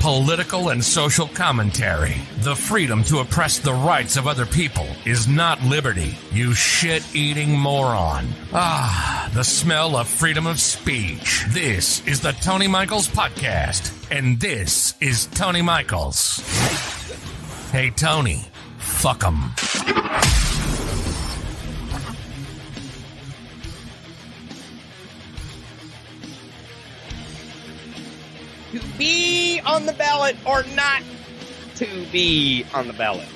political and social commentary. The freedom to oppress the rights of other people is not liberty, you shit eating moron. Ah, the smell of freedom of speech. This is the Tony Michaels Podcast, and this is Tony Michaels. Hey, Tony, fuck 'em. To be on the ballot or not to be on the ballot?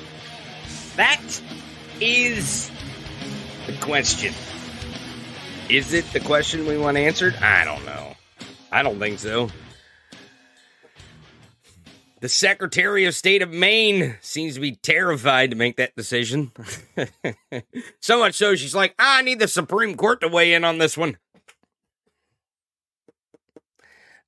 That is the question. Is it the question we want answered? I don't know. I don't think so. The Secretary of State of Maine seems to be terrified to make that decision. so much so, she's like, I need the Supreme Court to weigh in on this one.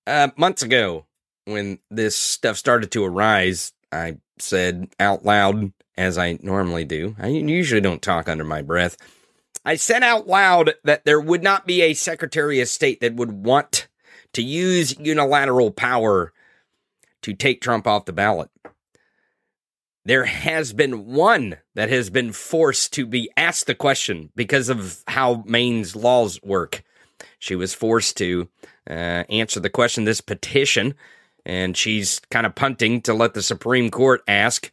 Uh, months ago, when this stuff started to arise, I said out loud, as I normally do. I usually don't talk under my breath. I said out loud that there would not be a Secretary of State that would want to use unilateral power to take Trump off the ballot. There has been one that has been forced to be asked the question because of how Maine's laws work. She was forced to uh, answer the question, this petition, and she's kind of punting to let the Supreme Court ask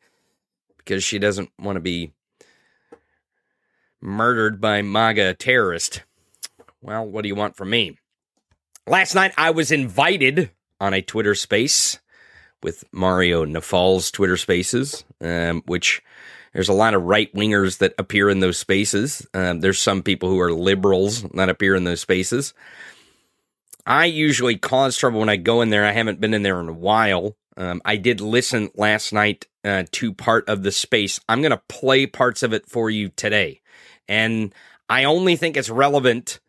because she doesn't want to be murdered by MAGA terrorist. Well, what do you want from me? Last night I was invited on a Twitter space with Mario Nawfal's Twitter spaces, um, which there's a lot of right wingers that appear in those spaces. Um, there's some people who are liberals that appear in those spaces. I usually cause trouble when I go in there. I haven't been in there in a while. Um, I did listen last night uh, to part of the space. I'm going to play parts of it for you today. And I only think it's relevant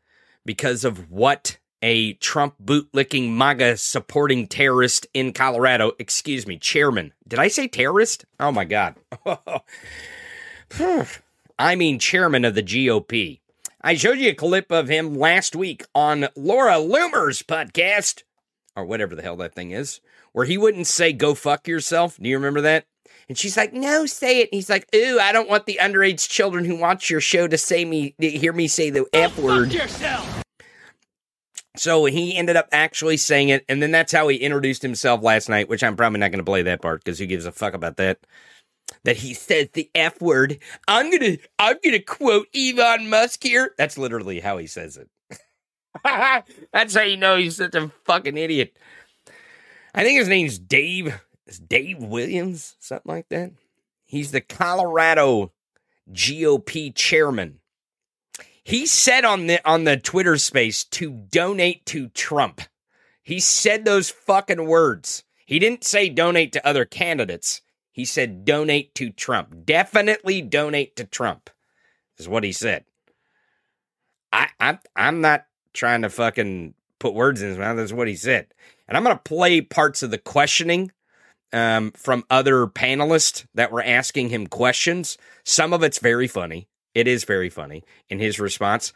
because of what a Trump bootlicking MAGA supporting terrorist in Colorado, excuse me, chairman. Did I say terrorist? Oh my God. I mean, chairman of the GOP. I showed you a clip of him last week on Laura Loomer's podcast, or whatever the hell that thing is, where he wouldn't say, go fuck yourself. Do you remember that? And she's like, no, say it. And he's like, ooh, I don't want the underage children who watch your show to say me, to hear me say the F word. yourself. So he ended up actually saying it, and then that's how he introduced himself last night, which I'm probably not going to play that part because who gives a fuck about that? That he says the F word. I'm gonna I'm gonna quote Elon Musk here. That's literally how he says it. that's how you know he's such a fucking idiot. I think his name's Dave. It's Dave Williams, something like that. He's the Colorado GOP chairman. He said on the on the Twitter space to donate to Trump. He said those fucking words. He didn't say donate to other candidates. He said donate to Trump. Definitely donate to Trump. Is what he said. I I I'm not trying to fucking put words in his mouth. That's what he said. And I'm gonna play parts of the questioning um, from other panelists that were asking him questions. Some of it's very funny. It is very funny in his response.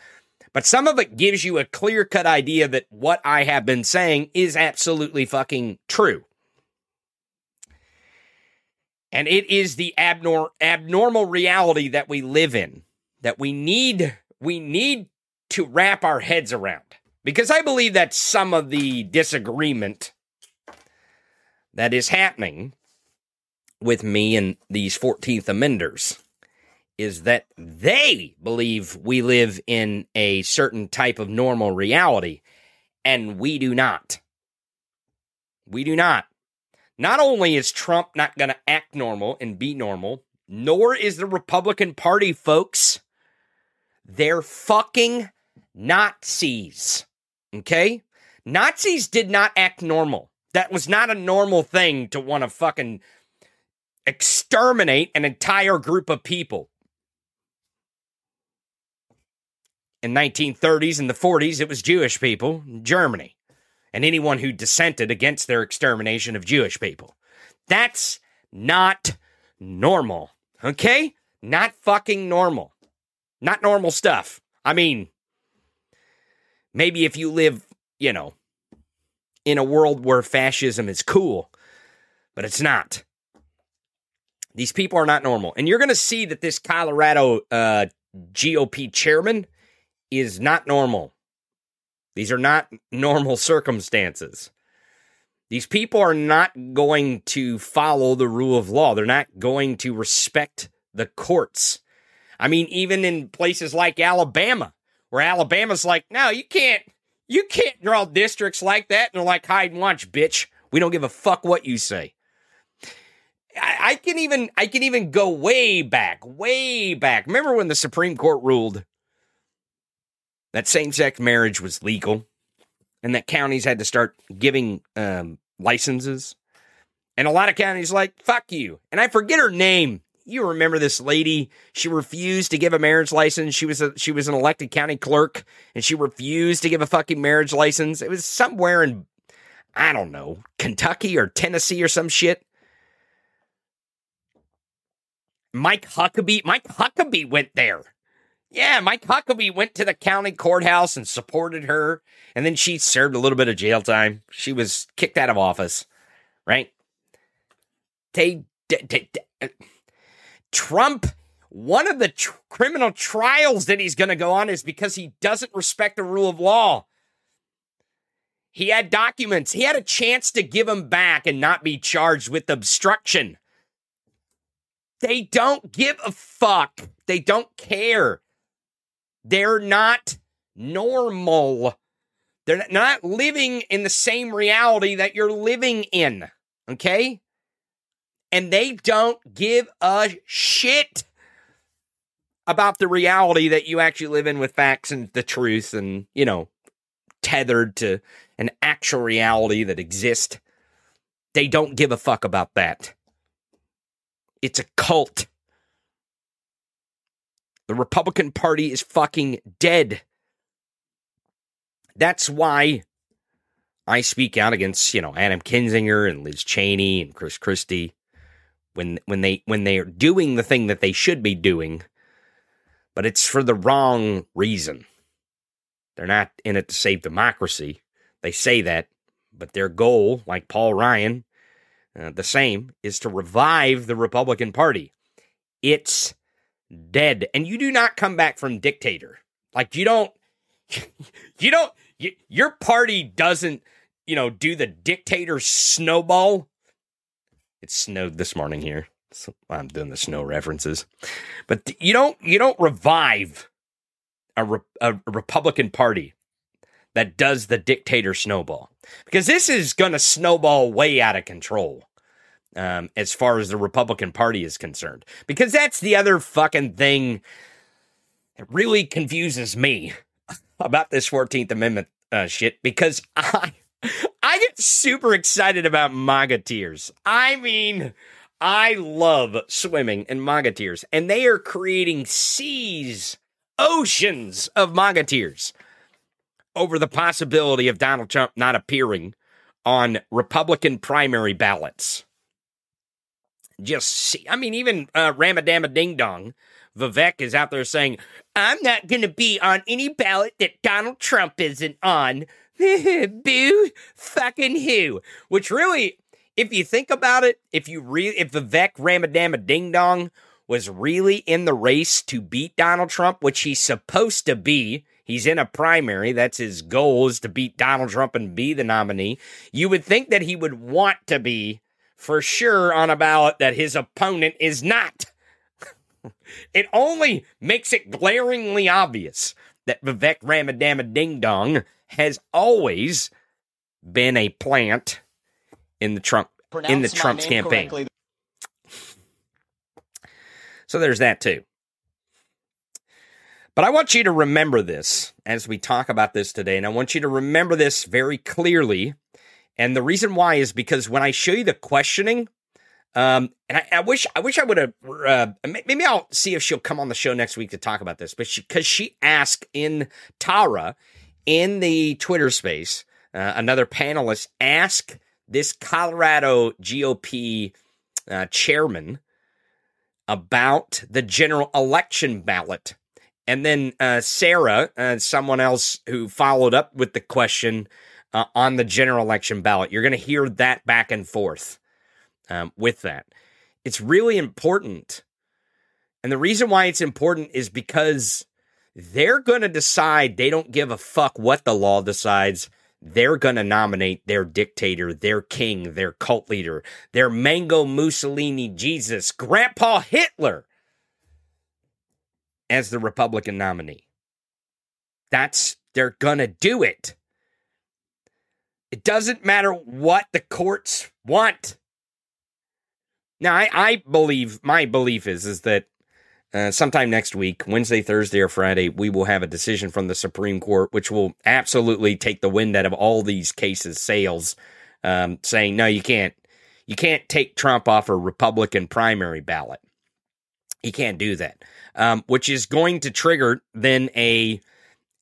But some of it gives you a clear cut idea that what I have been saying is absolutely fucking true. And it is the abnor- abnormal reality that we live in that we need we need to wrap our heads around. Because I believe that some of the disagreement that is happening with me and these 14th amenders is that they believe we live in a certain type of normal reality, and we do not. We do not. Not only is Trump not going to act normal and be normal, nor is the Republican Party, folks. They're fucking Nazis. Okay? Nazis did not act normal. That was not a normal thing to want to fucking exterminate an entire group of people. In 1930s and the 40s, it was Jewish people, Germany, and anyone who dissented against their extermination of Jewish people. That's not normal. Okay? Not fucking normal. Not normal stuff. I mean, maybe if you live, you know, in a world where fascism is cool, but it's not. These people are not normal. And you're going to see that this Colorado uh, GOP chairman is not normal. These are not normal circumstances. These people are not going to follow the rule of law. They're not going to respect the courts. I mean, even in places like Alabama, where Alabama's like, no, you can't, you can't draw districts like that. And they're like, hide and watch, bitch. We don't give a fuck what you say. I, I can even, I can even go way back, way back. Remember when the Supreme Court ruled that same-sex marriage was legal, and that counties had to start giving um, licenses? And a lot of counties like, fuck you. And I forget her name you remember this lady? She refused to give a marriage license. She was a, she was an elected county clerk, and she refused to give a fucking marriage license. It was somewhere in I don't know Kentucky or Tennessee or some shit. Mike Huckabee, Mike Huckabee went there. Yeah, Mike Huckabee went to the county courthouse and supported her, and then she served a little bit of jail time. She was kicked out of office, right? They, they, they uh, Trump, one of the tr- criminal trials that he's going to go on is because he doesn't respect the rule of law. He had documents. He had a chance to give them back and not be charged with obstruction. They don't give a fuck. They don't care. They're not normal. They're not living in the same reality that you're living in. Okay? and they don't give a shit about the reality that you actually live in with facts and the truth and, you know, tethered to an actual reality that exists. They don't give a fuck about that. It's a cult. The Republican Party is fucking dead. That's why I speak out against, you know, Adam Kinzinger and Liz Cheney and Chris Christie when when they when they are doing the thing that they should be doing, but it's for the wrong reason. They're not in it to save democracy. They say that, but their goal, like Paul Ryan, uh, the same, is to revive the Republican Party. It's dead, and you do not come back from dictator. Like you don't, you don't, you, your party doesn't, you know, do the dictator snowball. It snowed this morning here. So I'm doing the snow references, but you don't you don't revive a, re, a Republican Party that does the dictator snowball. Because this is going to snowball way out of control um, as far as the Republican Party is concerned. Because that's the other fucking thing that really confuses me about this 14th Amendment uh, shit because I I get super excited about MAGA tears. I mean, I love swimming in MAGA tears, and they are creating seas, oceans of MAGA tears over the possibility of Donald Trump not appearing on Republican primary ballots. Just see, I mean, even uh, Ramadama Ding Dong, Vivek is out there saying, I'm not going to be on any ballot that Donald Trump isn't on boo fucking who. Which really, if you think about it, if you really, if Vivek Ramadama Ding Dong was really in the race to beat Donald Trump, which he's supposed to be, he's in a primary. That's his goal is to beat Donald Trump and be the nominee. You would think that he would want to be for sure on a ballot that his opponent is not. it only makes it glaringly obvious that Vivek Ramadama Ding Dong has always been a plant in the Trump Pronounce in the Trump's campaign. Correctly. So there's that too. But I want you to remember this as we talk about this today, and I want you to remember this very clearly. And the reason why is because when I show you the questioning Um, and I, I, wish I wish I would have. Uh, maybe I'll see if she'll come on the show next week to talk about this. But she because she, asked in Tara in the Twitter space, uh, another panelist asked this Colorado GOP uh, chairman about the general election ballot. And then uh, Sarah, uh, someone else who followed up with the question uh, on the general election ballot. You're going to hear that back and forth um, with that. It's really important. And the reason why it's important is because they're going to decide they don't give a fuck what the law decides they're going to nominate their dictator, their king, their cult leader, their Mango Mussolini Jesus, Grandpa Hitler, as the Republican nominee. That's, they're going to do it. It doesn't matter what the courts want. Now, I, I believe, my belief is, is that uh, sometime next week, Wednesday, Thursday, or Friday, we will have a decision from the Supreme Court, which will absolutely take the wind out of all these cases' sails, um, saying no, you can't, you can't take Trump off a Republican primary ballot. You can't do that, um, which is going to trigger then a,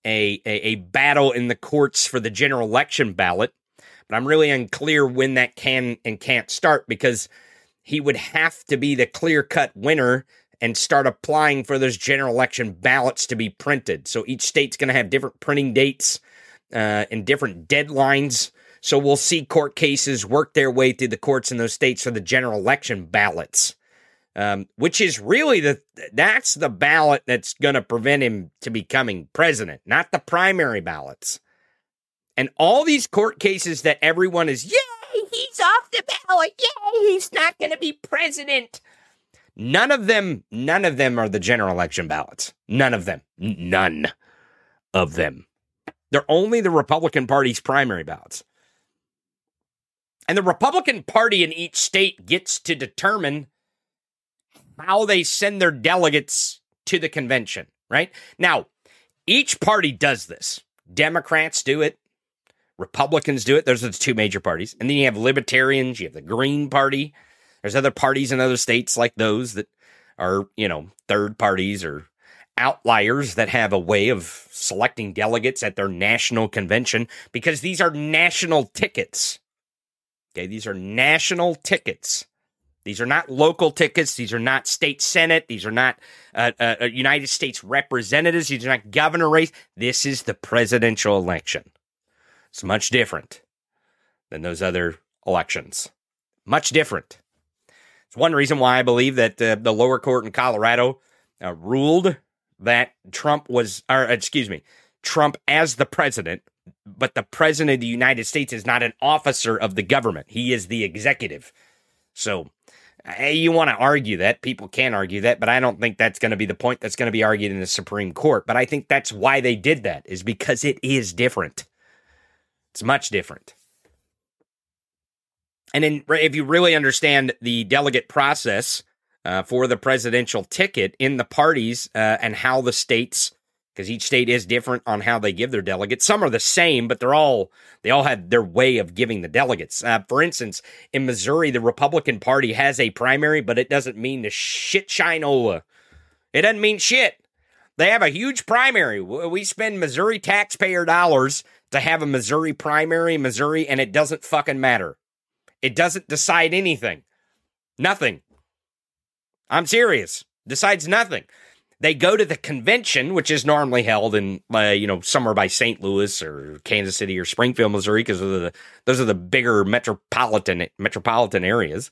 a a a battle in the courts for the general election ballot. But I'm really unclear when that can and can't start because he would have to be the clear cut winner and start applying for those general election ballots to be printed. So each state's going to have different printing dates uh, and different deadlines. So we'll see court cases work their way through the courts in those states for the general election ballots, um, which is really the that's the ballot that's going to prevent him to becoming president, not the primary ballots. And all these court cases that everyone is, yay, he's off the ballot, yay, he's not going to be president. None of them, none of them are the general election ballots. None of them. None of them. They're only the Republican Party's primary ballots. And the Republican Party in each state gets to determine how they send their delegates to the convention, right? Now, each party does this. Democrats do it, Republicans do it. Those are the two major parties. And then you have libertarians, you have the Green Party, there's other parties in other states like those that are, you know, third parties or outliers that have a way of selecting delegates at their national convention because these are national tickets. Okay, these are national tickets. These are not local tickets. These are not state senate. These are not uh, uh, uh United States representatives. These are not governor race. This is the presidential election. It's much different than those other elections. Much different. It's one reason why I believe that uh, the lower court in Colorado uh, ruled that Trump was, or excuse me, Trump as the president, but the president of the United States is not an officer of the government. He is the executive. So you want to argue that. People can argue that, but I don't think that's going to be the point that's going to be argued in the Supreme Court. But I think that's why they did that, is because it is different. It's much different. And in, if you really understand the delegate process uh, for the presidential ticket in the parties uh, and how the states, because each state is different on how they give their delegates. Some are the same, but they're all they all have their way of giving the delegates. Uh, for instance, in Missouri, the Republican Party has a primary, but it doesn't mean the shit shinola. It doesn't mean shit. They have a huge primary. We spend Missouri taxpayer dollars to have a Missouri primary, Missouri, and it doesn't fucking matter. It doesn't decide anything. Nothing. I'm serious. Decides nothing. They go to the convention, which is normally held in, uh, you know, somewhere by St. Louis or Kansas City or Springfield, Missouri, because those are the bigger metropolitan metropolitan areas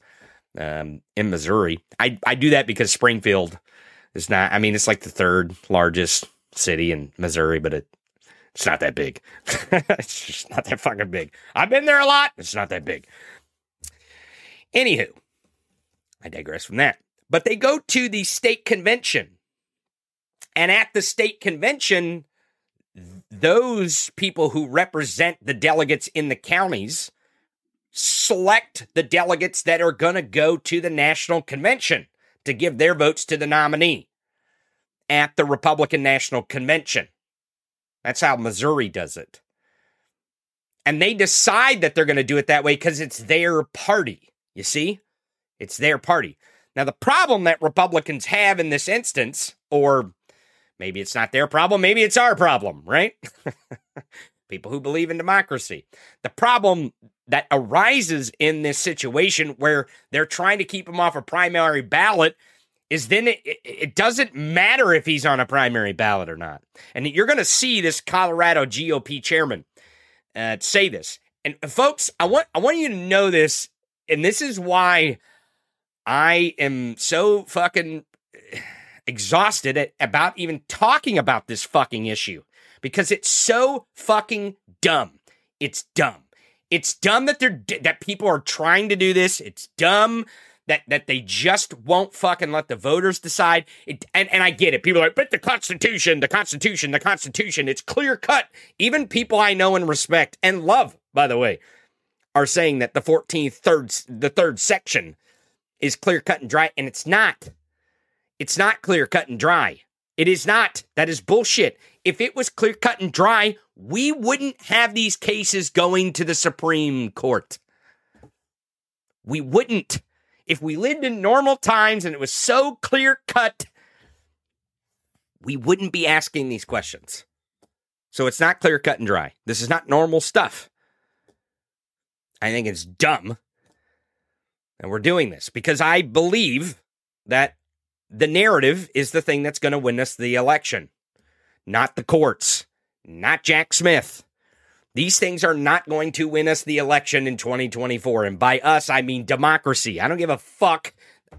um, in Missouri. I I do that because Springfield is not. I mean, it's like the third largest city in Missouri, but it it's not that big. it's just not that fucking big. I've been there a lot. It's not that big. Anywho, I digress from that. But they go to the state convention. And at the state convention, those people who represent the delegates in the counties select the delegates that are going to go to the national convention to give their votes to the nominee at the Republican National Convention. That's how Missouri does it. And they decide that they're going to do it that way because it's their party. You see? It's their party. Now, the problem that Republicans have in this instance, or maybe it's not their problem, maybe it's our problem, right? People who believe in democracy. The problem that arises in this situation where they're trying to keep him off a primary ballot is then it, it doesn't matter if he's on a primary ballot or not. And you're going to see this Colorado GOP chairman uh, say this. And folks, I want I want you to know this, and this is why I am so fucking exhausted at, about even talking about this fucking issue because it's so fucking dumb. It's dumb. It's dumb that they're that people are trying to do this. It's dumb that that they just won't fucking let the voters decide. It, and and I get it. People are like, but the Constitution, the Constitution, the Constitution. It's clear cut. Even people I know and respect and love, by the way, are saying that the 14th third the third section is clear cut and dry, and it's not. It's not clear cut and dry. It is not. That is bullshit. If it was clear cut and dry, we wouldn't have these cases going to the Supreme Court. We wouldn't. If we lived in normal times and it was so clear cut, we wouldn't be asking these questions. So it's not clear cut and dry. This is not normal stuff. I think it's dumb. And we're doing this because I believe that the narrative is the thing that's going to win us the election, not the courts, not Jack Smith. These things are not going to win us the election in 2024. And by us, I mean democracy. I don't give a fuck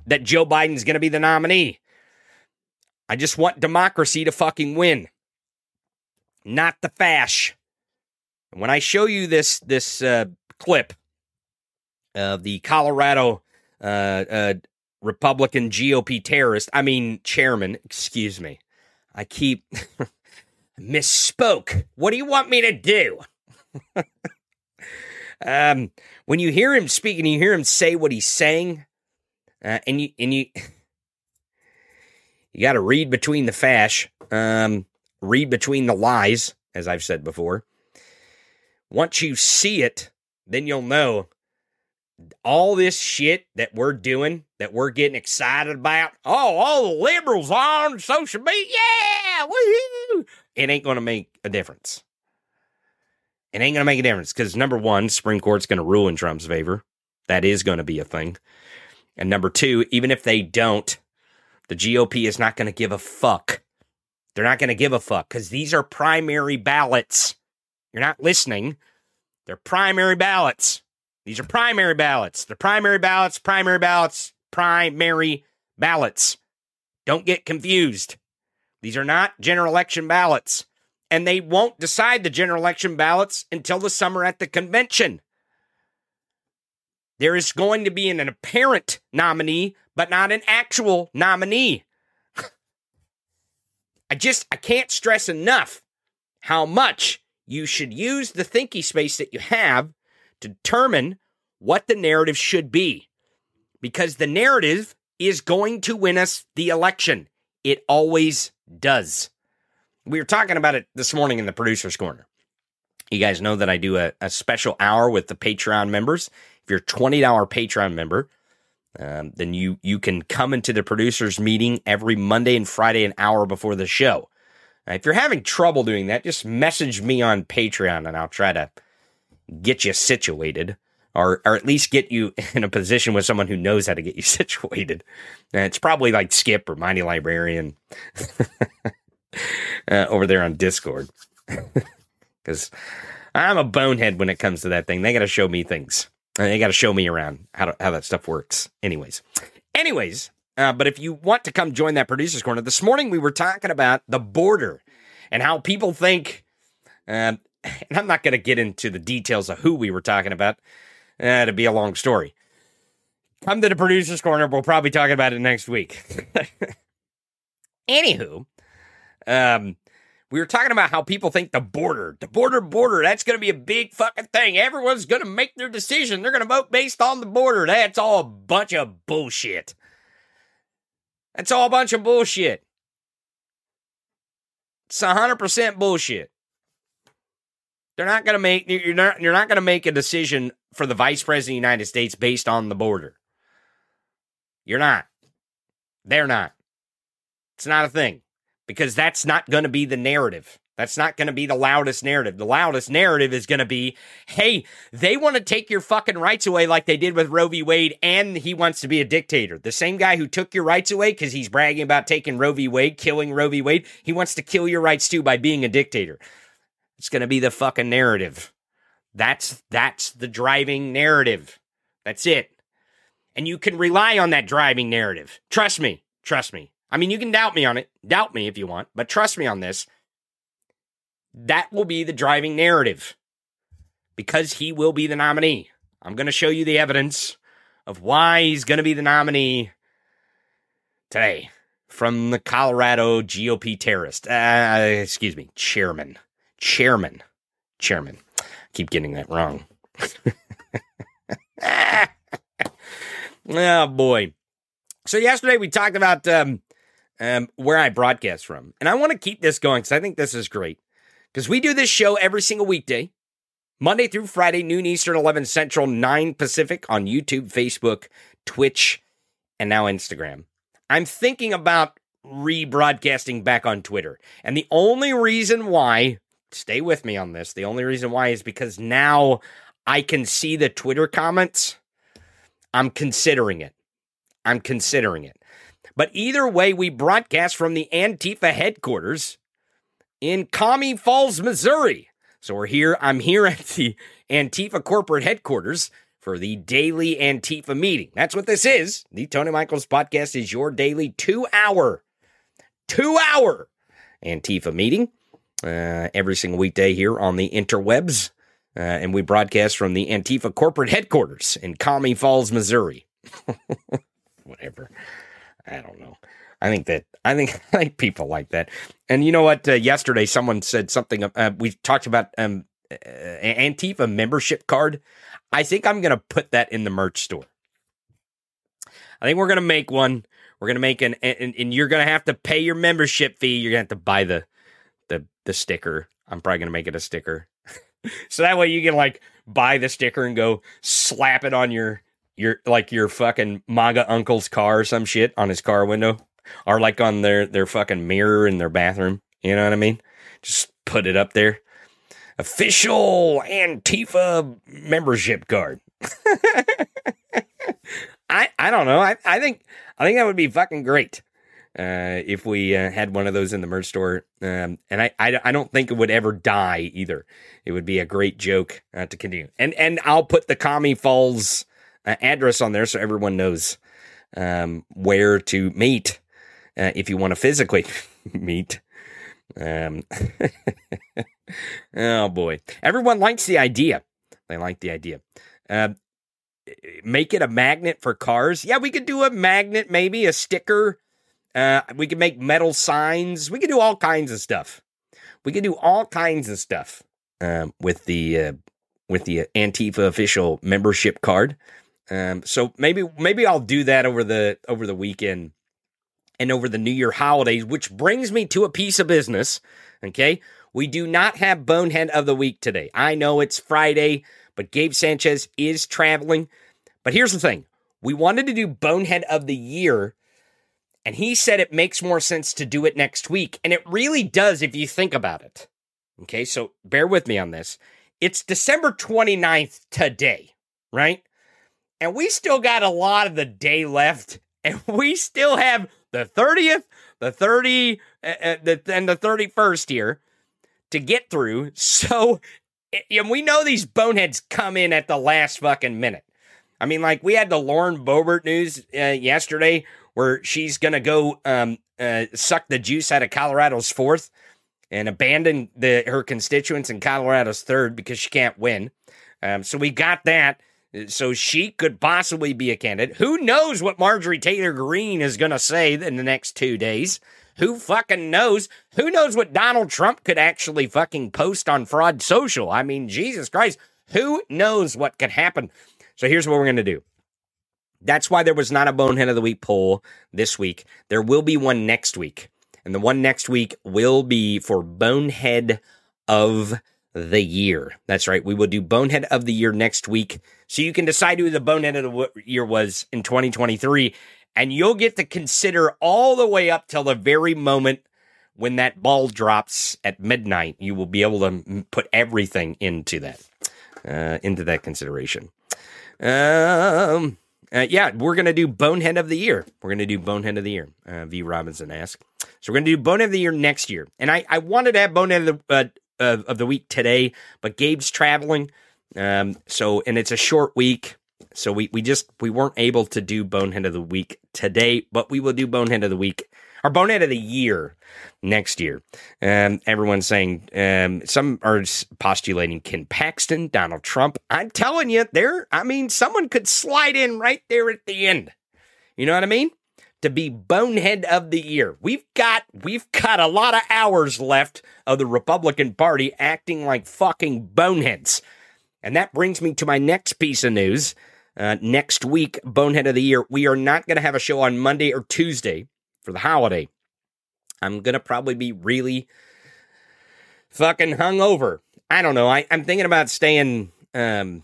that Joe Biden's going to be the nominee. I just want democracy to fucking win, not the fash. And when I show you this this uh, clip of the Colorado uh, uh, Republican GOP terrorist, I mean chairman, excuse me, I keep misspoke. What do you want me to do? um, when you hear him speak and you hear him say what he's saying, uh, and you and you you got to read between the fash, um, read between the lies, as I've said before. Once you see it, then you'll know all this shit that we're doing, that we're getting excited about. Oh, all the liberals on social media, yeah, woohoo! It ain't going to make a difference. It ain't going to make a difference because number one, Supreme Court's going to rule in Trump's favor. That is going to be a thing. And number two, even if they don't, the GOP is not going to give a fuck. They're not going to give a fuck because these are primary ballots. You're not listening. They're primary ballots. These are primary ballots. They're primary ballots, primary ballots, primary ballots. Don't get confused. These are not general election ballots and they won't decide the general election ballots until the summer at the convention. There is going to be an, an apparent nominee, but not an actual nominee. I just I can't stress enough how much you should use the thinky space that you have to determine what the narrative should be. Because the narrative is going to win us the election. It always does. We were talking about it this morning in the producer's corner. You guys know that I do a, a special hour with the Patreon members. If you're a $20 Patreon member, um, then you you can come into the producers meeting every Monday and Friday an hour before the show. Now, if you're having trouble doing that, just message me on Patreon and I'll try to get you situated or or at least get you in a position with someone who knows how to get you situated. And it's probably like Skip or Mighty Librarian. uh, over there on Discord because I'm a bonehead when it comes to that thing. They got to show me things. They got to show me around how to, how that stuff works. Anyways, anyways. Uh, but if you want to come join that producers corner, this morning we were talking about the border and how people think. Uh, and I'm not going to get into the details of who we were talking about. Uh, it'd be a long story. Come to the producers corner. We'll probably talk about it next week. Anywho, um, we were talking about how people think the border, the border, border, that's going to be a big fucking thing. Everyone's going to make their decision. They're going to vote based on the border. That's all a bunch of bullshit. That's all a bunch of bullshit. It's hundred percent bullshit. They're not going to make you're not you're not going to make a decision for the vice president of the United States based on the border. You're not. They're not. It's not a thing because that's not going to be the narrative. That's not going to be the loudest narrative. The loudest narrative is going to be, hey, they want to take your fucking rights away like they did with Roe v. Wade, and he wants to be a dictator. The same guy who took your rights away because he's bragging about taking Roe v. Wade, killing Roe v. Wade, he wants to kill your rights too by being a dictator. It's going to be the fucking narrative. That's that's the driving narrative. That's it. And you can rely on that driving narrative. Trust me. Trust me. I mean, you can doubt me on it. Doubt me if you want, but trust me on this. That will be the driving narrative because he will be the nominee. I'm going to show you the evidence of why he's going to be the nominee today from the Colorado GOP terrorist. Uh, excuse me, chairman. Chairman. Chairman. I keep getting that wrong. oh, boy. So, yesterday we talked about um, um, where I broadcast from. And I want to keep this going because I think this is great. Because we do this show every single weekday, Monday through Friday, noon Eastern, 11 Central, 9 Pacific on YouTube, Facebook, Twitch, and now Instagram. I'm thinking about rebroadcasting back on Twitter. And the only reason why, stay with me on this, the only reason why is because now I can see the Twitter comments. I'm considering it. I'm considering it. But either way, we broadcast from the Antifa headquarters in Commie Falls, Missouri. So we're here. I'm here at the Antifa corporate headquarters for the daily Antifa meeting. That's what this is. The Tony Michaels podcast is your daily two hour, two hour Antifa meeting uh, every single weekday here on the interwebs. Uh, and we broadcast from the Antifa corporate headquarters in Commie Falls, Missouri. Whatever. I don't know. I think that I think people like that. And you know what? Uh, yesterday, someone said something. Uh, we talked about um, uh, Antifa membership card. I think I'm going to put that in the merch store. I think we're going to make one. We're going to make an, and, and you're going to have to pay your membership fee. You're going to have to buy the the the sticker. I'm probably to make it a sticker, so that way you can like buy the sticker and go slap it on your your like your fucking MAGA uncle's car or some shit on his car window, or like on their their fucking mirror in their bathroom. You know what I mean? Just put it up there. Official Antifa membership card. I I don't know. I I think I think that would be fucking great. Uh, if we uh, had one of those in the merch store. Um, and I, I, I, don't think it would ever die either. It would be a great joke uh, to continue. And and I'll put the Commie Falls uh, address on there so everyone knows um, where to meet uh, if you want to physically meet. Um, oh boy, everyone likes the idea. They like the idea. Uh, make it a magnet for cars. Yeah, we could do a magnet, maybe a sticker. Uh, we could make metal signs. We could do all kinds of stuff. We could do all kinds of stuff um, with the uh, with the Antifa official membership card. Um, so maybe maybe I'll do that over the over the weekend and over the New Year holidays, which brings me to a piece of business. Okay. We do not have Bonehead of the Week today. I know it's Friday, but Gabe Sanchez is traveling. But here's the thing we wanted to do Bonehead of the Year, and he said it makes more sense to do it next week. And it really does if you think about it. Okay. So bear with me on this. It's December 29th today, right? and we still got a lot of the day left, and we still have the 30th, the 30, uh, uh, the, and the 31st here to get through. So, and we know these boneheads come in at the last fucking minute. I mean, like we had the Lauren Boebert news uh, yesterday where she's going to go um, uh, suck the juice out of Colorado's fourth and abandon the her constituents in Colorado's third because she can't win. Um, so we got that. So she could possibly be a candidate. Who knows what Marjorie Taylor Greene is going to say in the next two days? Who fucking knows? Who knows what Donald Trump could actually fucking post on Fraud Social? I mean, Jesus Christ. Who knows what could happen? So here's what we're going to do. That's why there was not a Bonehead of the Week poll this week. There will be one next week. And the one next week will be for Bonehead of the year. That's right. We will do Bonehead of the Year next week. So you can decide who the Bonehead of the Year was in 2023. and you'll get to consider all the way up till the very moment when that ball drops at midnight. You will be able to put everything into that, uh, into that consideration. Um, uh, yeah, we're to do Bonehead of the Year. We're to do Bonehead of the Year, uh, V. Robinson asked. So we're to do Bonehead of the Year next year. And I, I wanted to have Bonehead of the, uh, of the week today, but Gabe's traveling. Um, so, and it's a short week. So we, we just, we weren't able to do Bonehead of the week today, but we will do Bonehead of the week or Bonehead of the year next year. Um, everyone's saying um, some are postulating Ken Paxton, Donald Trump. I'm telling you, there. I mean, someone could slide in right there at the end. You know what I mean? To be bonehead of the year. We've got we've got a lot of hours left of the Republican Party acting like fucking boneheads. And that brings me to my next piece of news. Uh, next week, Bonehead of the Year, we are not going to have a show on Monday or Tuesday for the holiday. I'm gonna probably be really fucking hungover. I don't know. I, I'm thinking about staying. Um,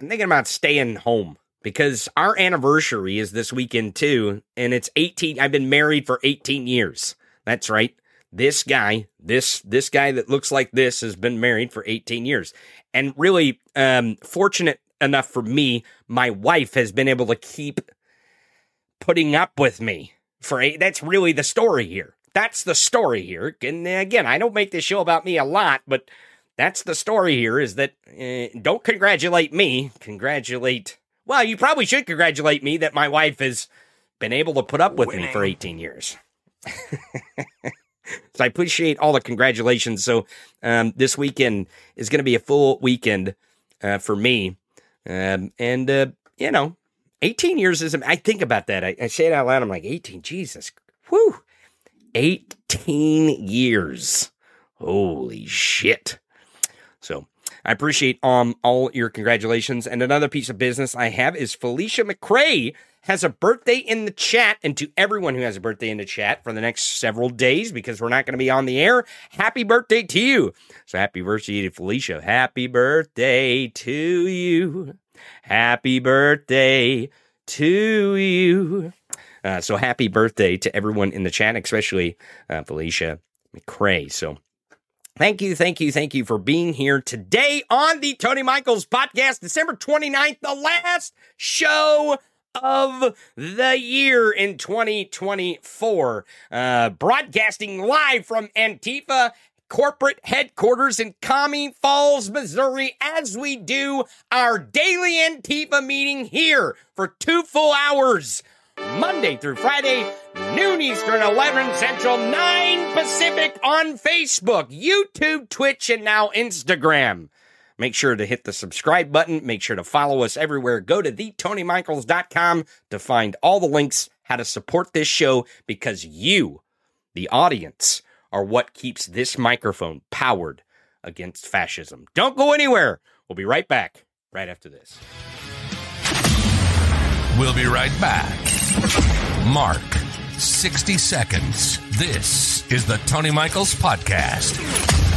I'm thinking about staying home because our anniversary is this weekend too, and it's 18. I've been married for 18 years. That's right. This guy, this this guy that looks like this, has been married for 18 years, and really um, fortunate enough for me, my wife has been able to keep putting up with me for a, that's really the story here. That's the story here. And again, I don't make this show about me a lot, but that's the story here is that uh, don't congratulate me. Congratulate. Well, you probably should congratulate me that my wife has been able to put up with Winning. me for 18 years. so I appreciate all the congratulations. So um, this weekend is going to be a full weekend uh, for me. Um, and, uh, you know, 18 years is, I think about that. I, I say it out loud. I'm like, 18, Jesus, whew, 18 years. Holy shit. So I appreciate um all your congratulations. And another piece of business I have is Felicia McCrae has a birthday in the chat. And to everyone who has a birthday in the chat for the next several days, because we're not going to be on the air, happy birthday to you. So happy birthday to Felicia. Happy birthday to you. Happy birthday to you. Uh, so happy birthday to everyone in the chat, especially uh, Felicia McCray. So thank you, thank you, thank you for being here today on the Tony Michaels podcast, December 29th, the last show of the year in 2024. Uh, broadcasting live from Antifa corporate headquarters in Commie Falls, Missouri, as we do our daily Antifa meeting here for two full hours. Monday through Friday, noon Eastern, 11 Central, 9 Pacific on Facebook, YouTube, Twitch, and now Instagram. Make sure to hit the subscribe button. Make sure to follow us everywhere. Go to thetonymichaels.com to find all the links, how to support this show, because you, the audience, are what keeps this microphone powered against fascism. Don't go anywhere. We'll be right back right after this. We'll be right back. Mark, 60 seconds. This is the Tony Michaels Podcast.